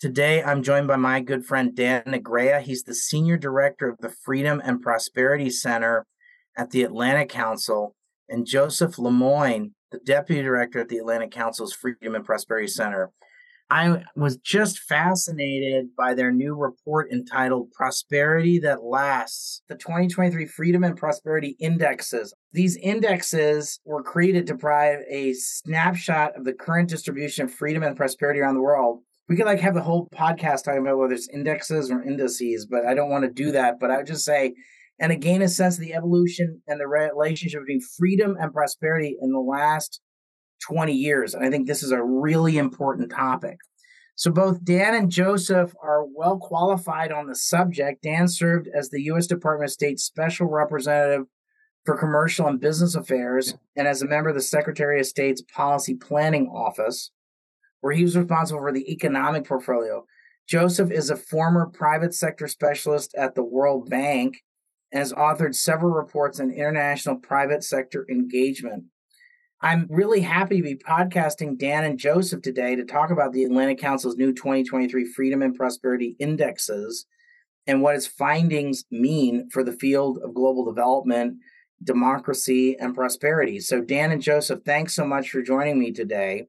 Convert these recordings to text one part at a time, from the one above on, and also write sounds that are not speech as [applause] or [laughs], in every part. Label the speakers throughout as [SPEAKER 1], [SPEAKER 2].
[SPEAKER 1] Today, I'm joined by my good friend Dan Negrea. He's the Senior Director of the Freedom and Prosperity Center at the Atlantic Council, and Joseph Lemoine, the Deputy Director at the Atlantic Council's Freedom and Prosperity Center. I was just fascinated by their new report entitled Prosperity That Lasts, the 2023 Freedom and Prosperity Indexes. These indexes were created to provide a snapshot of the current distribution of freedom and prosperity around the world we could like have the whole podcast talking about whether it's indexes or indices, but I don't want to do that. But I would just say, and again, a sense of the evolution and the relationship between freedom and prosperity in the last 20 years. And I think this is a really important topic. So both Dan and Joseph are well qualified on the subject. Dan served as the U.S. Department of State Special Representative for Commercial and Business Affairs and as a member of the Secretary of State's Policy Planning Office where he was responsible for the economic portfolio. Joseph is a former private sector specialist at the World Bank and has authored several reports on international private sector engagement. I'm really happy to be podcasting Dan and Joseph today to talk about the Atlantic Council's new 2023 Freedom and Prosperity Indexes and what its findings mean for the field of global development, democracy, and prosperity. So, Dan and Joseph, thanks so much for joining me today.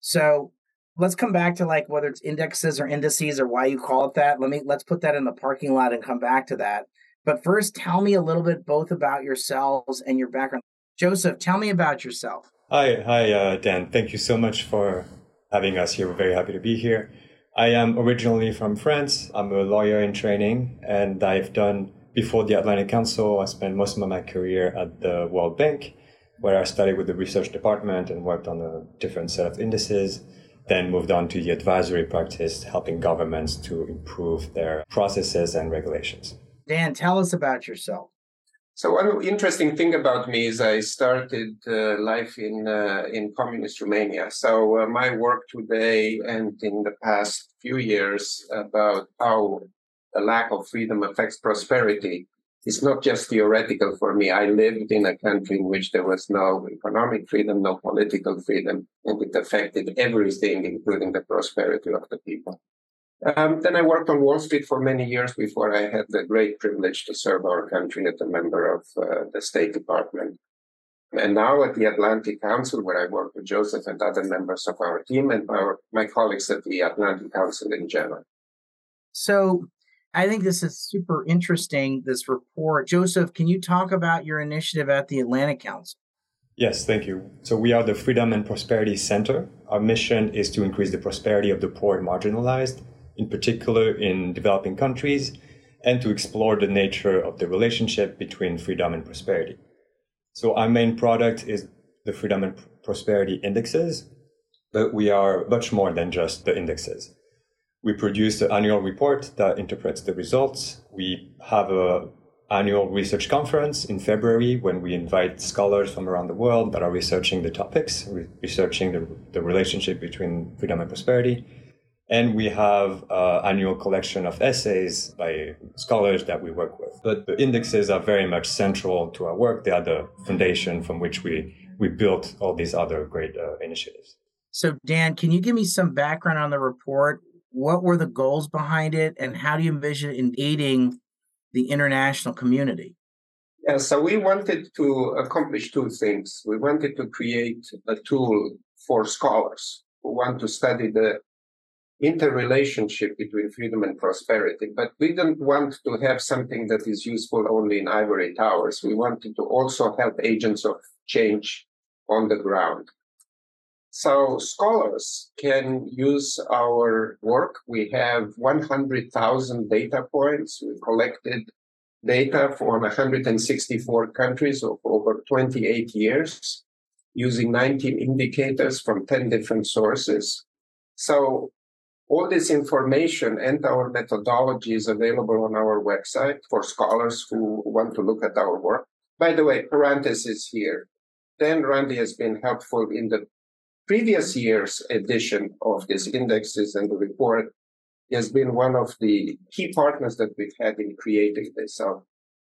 [SPEAKER 1] So, let's come back to like whether it's indexes or indices or why you call it that. Let me let's put that in the parking lot and come back to that. But first, tell me a little bit both about yourselves and your background. Joseph, tell me about yourself.
[SPEAKER 2] Hi, hi, uh, Dan. Thank you so much for having us here. We're very happy to be here. I am originally from France. I'm a lawyer in training, and I've done before the Atlantic Council. I spent most of my career at the World Bank, where I studied with the research department and worked on a different set of indices then moved on to the advisory practice, helping governments to improve their processes and regulations.
[SPEAKER 1] Dan, tell us about yourself.
[SPEAKER 3] So one interesting thing about me is I started uh, life in uh, in communist Romania. So uh, my work today and in the past few years about how the lack of freedom affects prosperity it's not just theoretical for me. I lived in a country in which there was no economic freedom, no political freedom, and it affected everything, including the prosperity of the people. Um, then I worked on Wall Street for many years before I had the great privilege to serve our country as a member of uh, the State Department. And now at the Atlantic Council, where I work with Joseph and other members of our team and our, my colleagues at the Atlantic Council in general.
[SPEAKER 1] So I think this is super interesting, this report. Joseph, can you talk about your initiative at the Atlantic Council?
[SPEAKER 2] Yes, thank you. So, we are the Freedom and Prosperity Center. Our mission is to increase the prosperity of the poor and marginalized, in particular in developing countries, and to explore the nature of the relationship between freedom and prosperity. So, our main product is the Freedom and Prosperity Indexes, but we are much more than just the indexes. We produce an annual report that interprets the results. We have a annual research conference in February when we invite scholars from around the world that are researching the topics, re- researching the, the relationship between freedom and prosperity. And we have an annual collection of essays by scholars that we work with. But the indexes are very much central to our work. They are the foundation from which we, we built all these other great uh, initiatives.
[SPEAKER 1] So, Dan, can you give me some background on the report? What were the goals behind it and how do you envision in aiding the international community?
[SPEAKER 3] Yeah so we wanted to accomplish two things. We wanted to create a tool for scholars who want to study the interrelationship between freedom and prosperity but we didn't want to have something that is useful only in ivory towers. We wanted to also help agents of change on the ground so scholars can use our work. We have 100,000 data points. We collected data from 164 countries of over 28 years using 19 indicators from 10 different sources. So All this information and our methodology is available on our website for scholars who want to look at our work. By the way, parenthesis here. Dan Runde has been helpful in the previous year's edition of these indexes and the report. Has been one of the key partners that we've had in creating this. So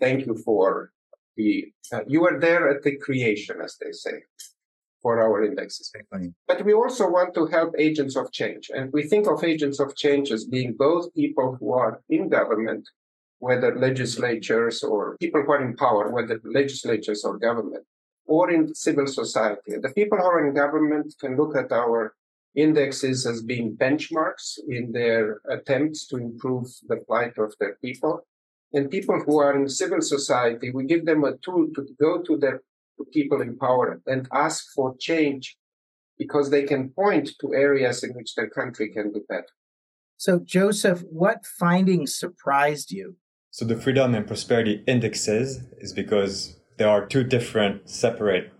[SPEAKER 3] thank you for the, uh, you were there at the creation, as they say for our indexes. But we also want to help agents of change. And we think of agents of change as being both people who are in government, whether legislatures or people who are in power, whether legislatures or government, or in civil society. The people who are in government can look at our indexes as being benchmarks in their attempts to improve the plight of their people. And people who are in civil society, we give them a tool to go to their people in power and ask for change because they can point to areas in which their country can do better.
[SPEAKER 1] So, Joseph, what findings surprised you?
[SPEAKER 2] So, the freedom and prosperity indexes is because there are two different separate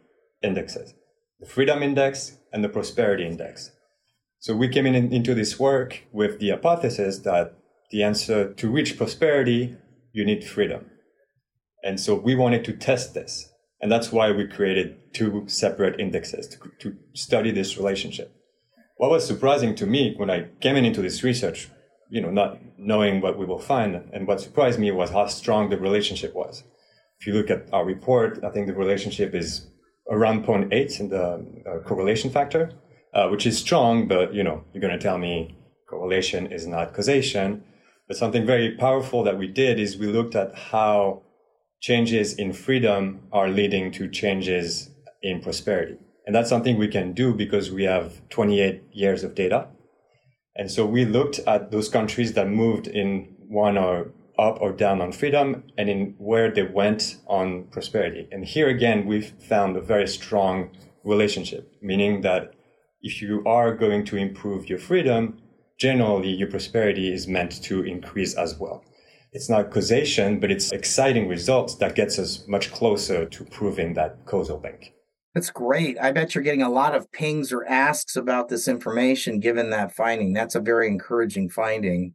[SPEAKER 2] indexes the freedom index and the prosperity index. So, we came in into this work with the hypothesis that the answer to reach prosperity, you need freedom. And so, we wanted to test this and that's why we created two separate indexes to, to study this relationship. What was surprising to me when I came in into this research, you know, not knowing what we will find, and what surprised me was how strong the relationship was. If you look at our report, I think the relationship is around 0.8 in the uh, correlation factor, uh, which is strong, but you know, you're going to tell me correlation is not causation. But something very powerful that we did is we looked at how changes in freedom are leading to changes in prosperity. And that's something we can do because we have 28 years of data. And so we looked at those countries that moved in one or up or down on freedom and in where they went on prosperity. And here again, we've found a very strong relationship, meaning that if you are going to improve your freedom, generally your prosperity is meant to increase as well it's not causation, but it's exciting results that gets us much closer to proving that causal link.
[SPEAKER 1] That's great. I bet you're getting a lot of pings or asks about this information given that finding. That's a very encouraging finding.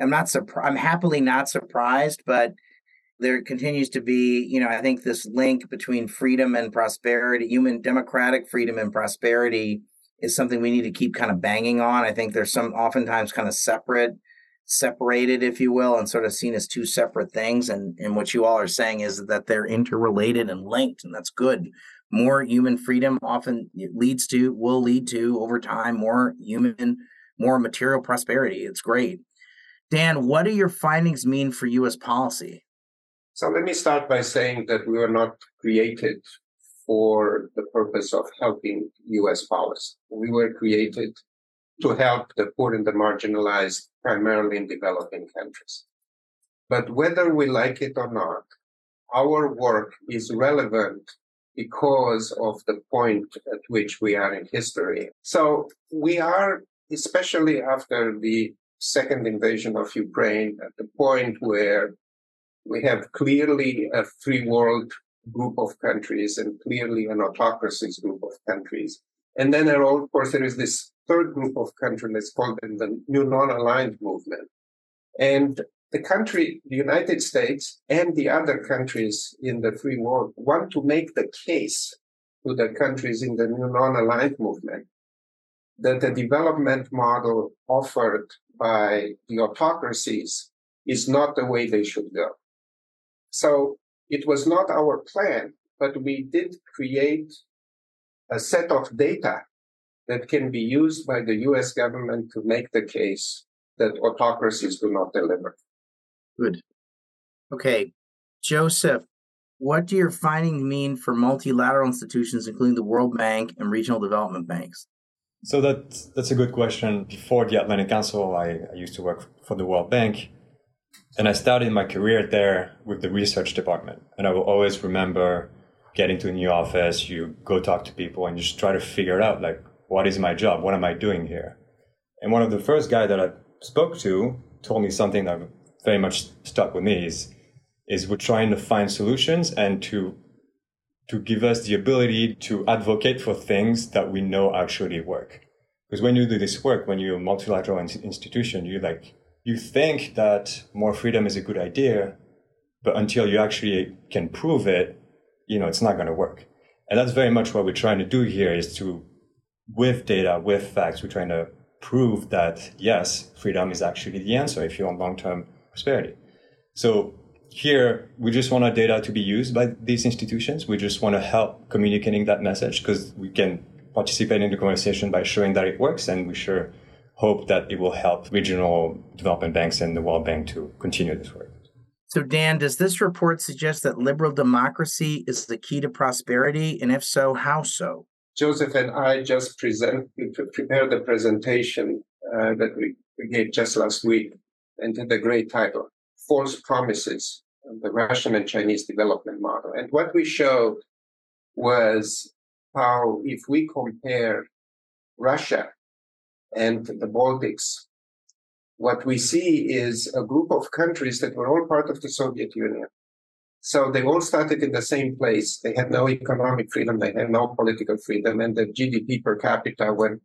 [SPEAKER 1] I'm not surprised. I'm happily not surprised, but there continues to be, you know, I think this link between freedom and prosperity, human democratic freedom and prosperity is something we need to keep kind of banging on. I think there's some oftentimes kind of separate separated, if you will, and sort of seen as two separate things. And, and what you all are saying is that they're interrelated and linked, and that's good. More human freedom often leads to, will lead to over time, more human, more material prosperity. It's great. Dan, what do your findings mean for U.S. policy?
[SPEAKER 3] So let me start by saying that we were not created for the purpose of helping U.S. policy. We were created to help the poor and the marginalized, primarily in developing countries. But whether we like it or not, our work is relevant because of the point at which we are in history. So we are, especially after the second invasion of Ukraine, at the point where we have clearly a free world group of countries and clearly an autocracies group of countries. And then, there, of course, there is this third group of countries, let's call them the new non-aligned movement. And the country, the United States and the other countries in the free world want to make the case to the countries in the new non-aligned movement that the development model offered by the autocracies is not the way they should go. So it was not our plan, but we did create a set of data that can be used by the US government to make the case that autocracies do not deliver.
[SPEAKER 1] Good. Okay. Joseph, what do your findings mean for multilateral institutions, including the World Bank and regional development banks?
[SPEAKER 2] So that's, that's a good question. Before the Atlantic Council, I, I used to work for the World Bank. And I started my career there with the research department. And I will always remember getting to a new office, you go talk to people and just try to figure out like, what is my job? What am I doing here? And one of the first guy that I spoke to told me something that very much stuck with me is, is we're trying to find solutions and to, to give us the ability to advocate for things that we know actually work. Because when you do this work, when you're a multilateral institution, you like, you think that more freedom is a good idea, but until you actually can prove it, you know, it's not going to work. And that's very much what we're trying to do here is to, with data, with facts, we're trying to prove that yes, freedom is actually the answer if you want long-term prosperity. So here, we just want our data to be used by these institutions. We just want to help communicating that message because we can participate in the conversation by showing that it works, and we sure hope that it will help regional development banks and the World Bank to continue this work.
[SPEAKER 1] So, Dan, does this report suggest that liberal democracy is the key to prosperity? And if so, how so?
[SPEAKER 3] Joseph and I just present, prepared the presentation uh, that we, we gave just last week and had a great title False Promises the Russian and Chinese development model. And what we showed was how, if we compare Russia and the Baltics, what we see is a group of countries that were all part of the Soviet Union. So they all started in the same place. They had no economic freedom. They had no political freedom. And the GDP per capita when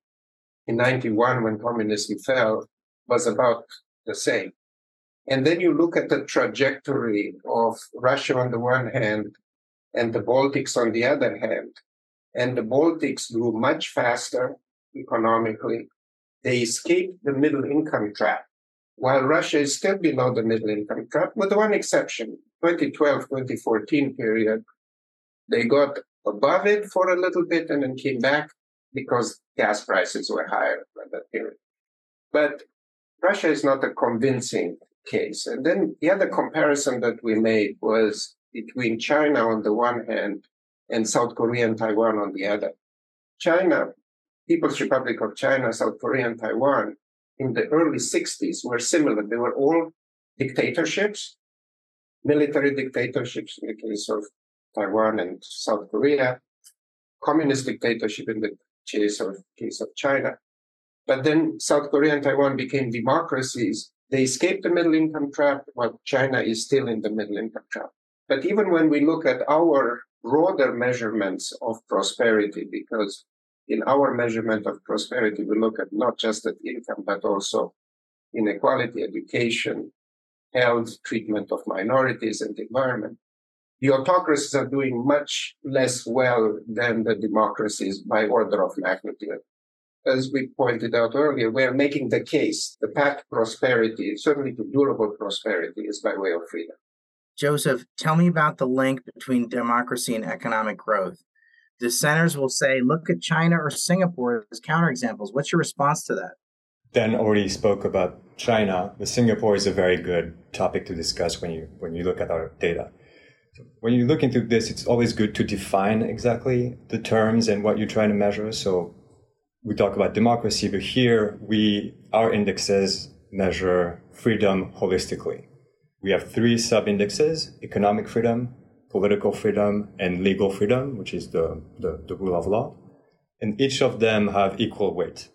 [SPEAKER 3] in 91, when communism fell, was about the same. And then you look at the trajectory of Russia on the one hand and the Baltics on the other hand. And the Baltics grew much faster economically. They escaped the middle income trap, while Russia is still below the middle income trap, with one exception 2012 2014 period. They got above it for a little bit and then came back because gas prices were higher at that period. But Russia is not a convincing case. And then the other comparison that we made was between China on the one hand and South Korea and Taiwan on the other. China, People's Republic of China, South Korea, and Taiwan in the early 60s were similar. They were all dictatorships, military dictatorships in the case of Taiwan and South Korea, communist dictatorship in the case of, case of China. But then South Korea and Taiwan became democracies they escaped the middle income trap, while China is still in the middle income trap. But even when we look at our broader measurements of prosperity, because in our measurement of prosperity, we look at not just at income, but also inequality, education, health, treatment of minorities, and environment. The autocracies are doing much less well than the democracies by order of magnitude as we pointed out earlier, we are making the case the path to prosperity, certainly to durable prosperity, is by way of freedom.
[SPEAKER 1] Joseph, tell me about the link between democracy and economic growth. Dissenters will say, look at China or Singapore as counterexamples. What's your response to that?
[SPEAKER 2] Dan already spoke about China. The Singapore is a very good topic to discuss when you when you look at our data. When you look into this, it's always good to define exactly the terms and what you're trying to measure. So we talk about democracy, but here we, our indexes measure freedom holistically. We have three sub indexes, economic freedom, political freedom, and legal freedom, which is the, the, the rule of law. And each of them have equal weight.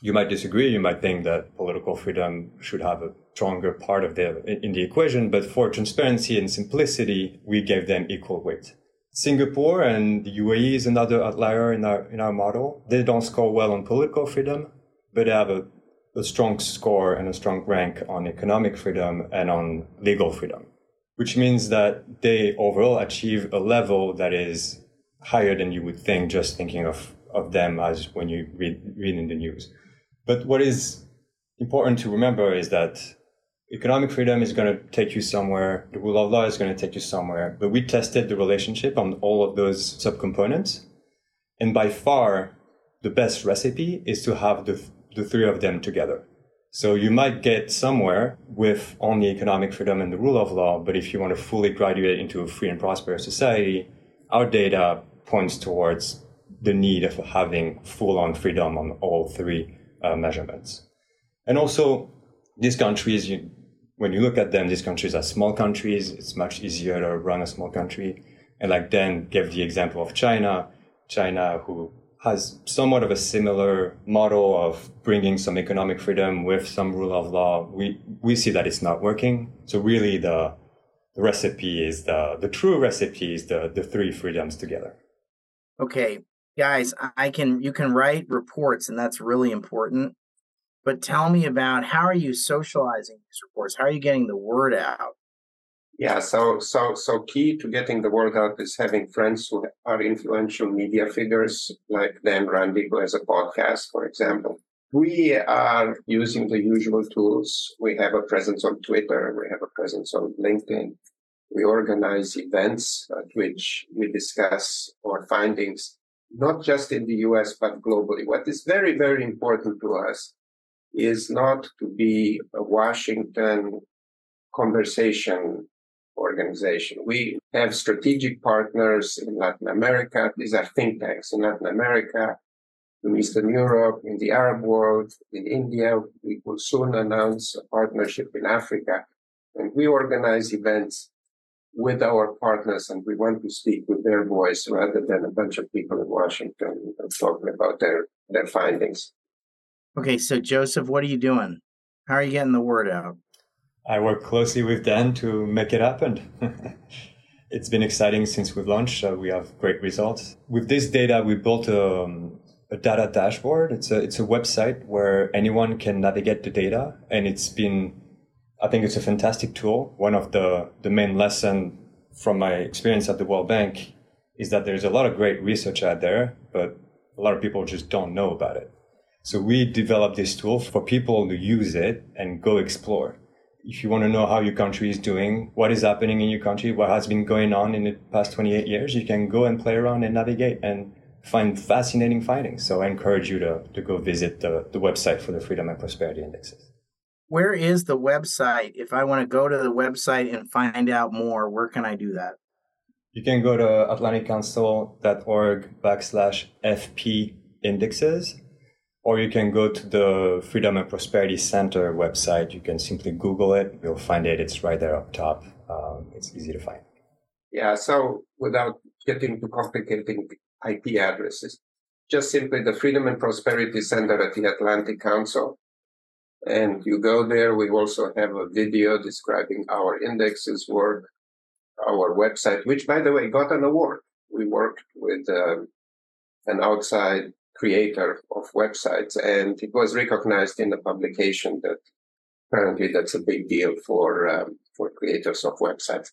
[SPEAKER 2] You might disagree. You might think that political freedom should have a stronger part of the, in the equation, but for transparency and simplicity, we gave them equal weight. Singapore and the UAE is another outlier in our in our model. They don't score well on political freedom, but they have a, a strong score and a strong rank on economic freedom and on legal freedom, which means that they overall achieve a level that is higher than you would think just thinking of, of them as when you read, read in the news. But what is important to remember is that economic freedom is going to take you somewhere. The rule of law is going to take you somewhere. But we tested the relationship on all of those subcomponents. And by far, the best recipe is to have the, the three of them together. So you might get somewhere with only economic freedom and the rule of law. But if you want to fully graduate into a free and prosperous society, our data points towards the need of having full on freedom on all three uh, measurements. And also, these countries, you, when you look at them, these countries are small countries. It's much easier to run a small country. And like Dan gave the example of China, China who has somewhat of a similar model of bringing some economic freedom with some rule of law. We, we see that it's not working. So really the, the recipe is the, the true recipe is the, the three freedoms together.
[SPEAKER 1] Okay. guys, I can you can write reports, and that's really important. But tell me about how are you socializing these reports? How are you getting the word out?
[SPEAKER 3] Yeah, so so so key to getting the word out is having friends who are influential media figures, like Dan Runde, who has a podcast, for example. We are using the usual tools. We have a presence on Twitter. We have a presence on LinkedIn. We organize events at which we discuss our findings, not just in the US, but globally. What is very, very important to us is not to be a Washington conversation organization. We have strategic partners in Latin America. These are think tanks in Latin America, in Eastern Europe, in the Arab world, in India. We will soon announce a partnership in Africa. And we organize events with our partners and we want to speak with their voice rather than a bunch of people in Washington talking about their, their findings.
[SPEAKER 1] Okay, so Joseph, what are you doing? How are you getting the word out?
[SPEAKER 2] I work closely with Dan to make it happen. [laughs] it's been exciting since we've launched. Uh, we have great results. With this data, we built a, um, a data dashboard. It's a, it's a website where anyone can navigate the data. And it's been, I think it's a fantastic tool. One of the, the main lesson from my experience at the World Bank is that there's a lot of great research out there, but a lot of people just don't know about it. So we developed this tool for people to use it and go explore if you want to know how your country is doing, what is happening in your country, what has been going on in the past 28 years, you can go and play around and navigate and find fascinating findings. So I encourage you to, to go visit the, the website for the Freedom and Prosperity Indexes.
[SPEAKER 1] Where is the website? If I want to go to the website and find out more, where can I do that?
[SPEAKER 2] You can go to atlanticcouncil.org backslash FP indexes or you can go to the Freedom and Prosperity Center website. You can simply Google it. You'll find it. It's right there up top. Um, it's easy to find.
[SPEAKER 3] Yeah. So without getting too complicating IP addresses, just simply the Freedom and Prosperity Center at the Atlantic Council. And you go there. We also have a video describing our indexes work, our website, which by the way got an award. We worked with um, an outside creator of websites. And it was recognized in the publication that apparently that's a big deal for, um, for creators of websites.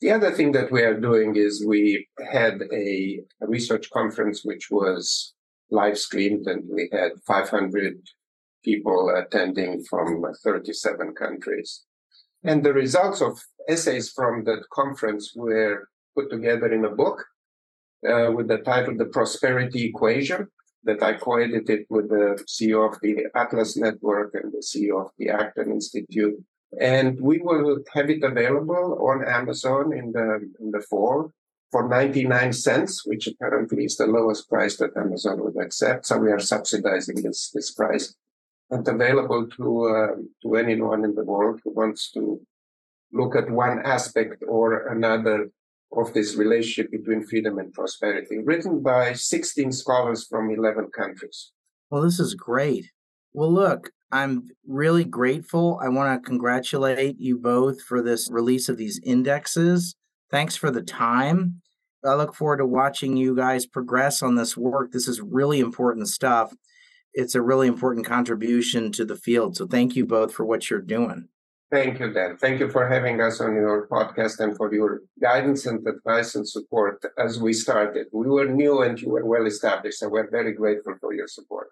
[SPEAKER 3] The other thing that we are doing is we had a, a research conference which was live streamed and we had 500 people attending from 37 countries. And the results of essays from that conference were put together in a book uh, with the title The Prosperity Equation that I co-edited with the CEO of the Atlas Network and the CEO of the Acton Institute. And we will have it available on Amazon in the, in the fall for 99 cents, which apparently is the lowest price that Amazon would accept. So we are subsidizing this, this price and available to, uh, to anyone in the world who wants to look at one aspect or another of this relationship between freedom and prosperity, written by 16 scholars from 11 countries.
[SPEAKER 1] Well, this is great. Well, look, I'm really grateful. I want to congratulate you both for this release of these indexes. Thanks for the time. I look forward to watching you guys progress on this work. This is really important stuff. It's a really important contribution to the field. So, thank you both for what you're doing.
[SPEAKER 3] Thank you, Dan. Thank you for having us on your podcast and for your guidance and advice and support as we started. We were new and you were well established, so we're very grateful for your support.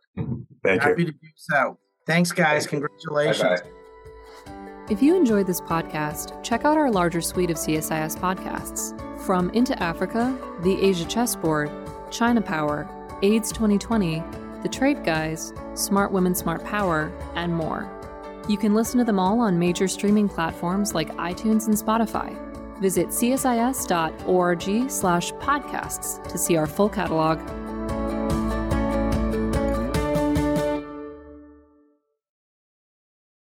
[SPEAKER 2] Thank
[SPEAKER 1] Happy
[SPEAKER 2] you.
[SPEAKER 1] to do so. Thanks, guys. Thank Congratulations.
[SPEAKER 3] Bye-bye.
[SPEAKER 4] If you enjoyed this podcast, check out our larger suite of CSIS podcasts from Into Africa, The Asia Chessboard, China Power, AIDS 2020, The Trade Guys, Smart Women, Smart Power, and more. You can listen to them all on major streaming platforms like iTunes and Spotify. Visit csis.org/podcasts to see our full catalog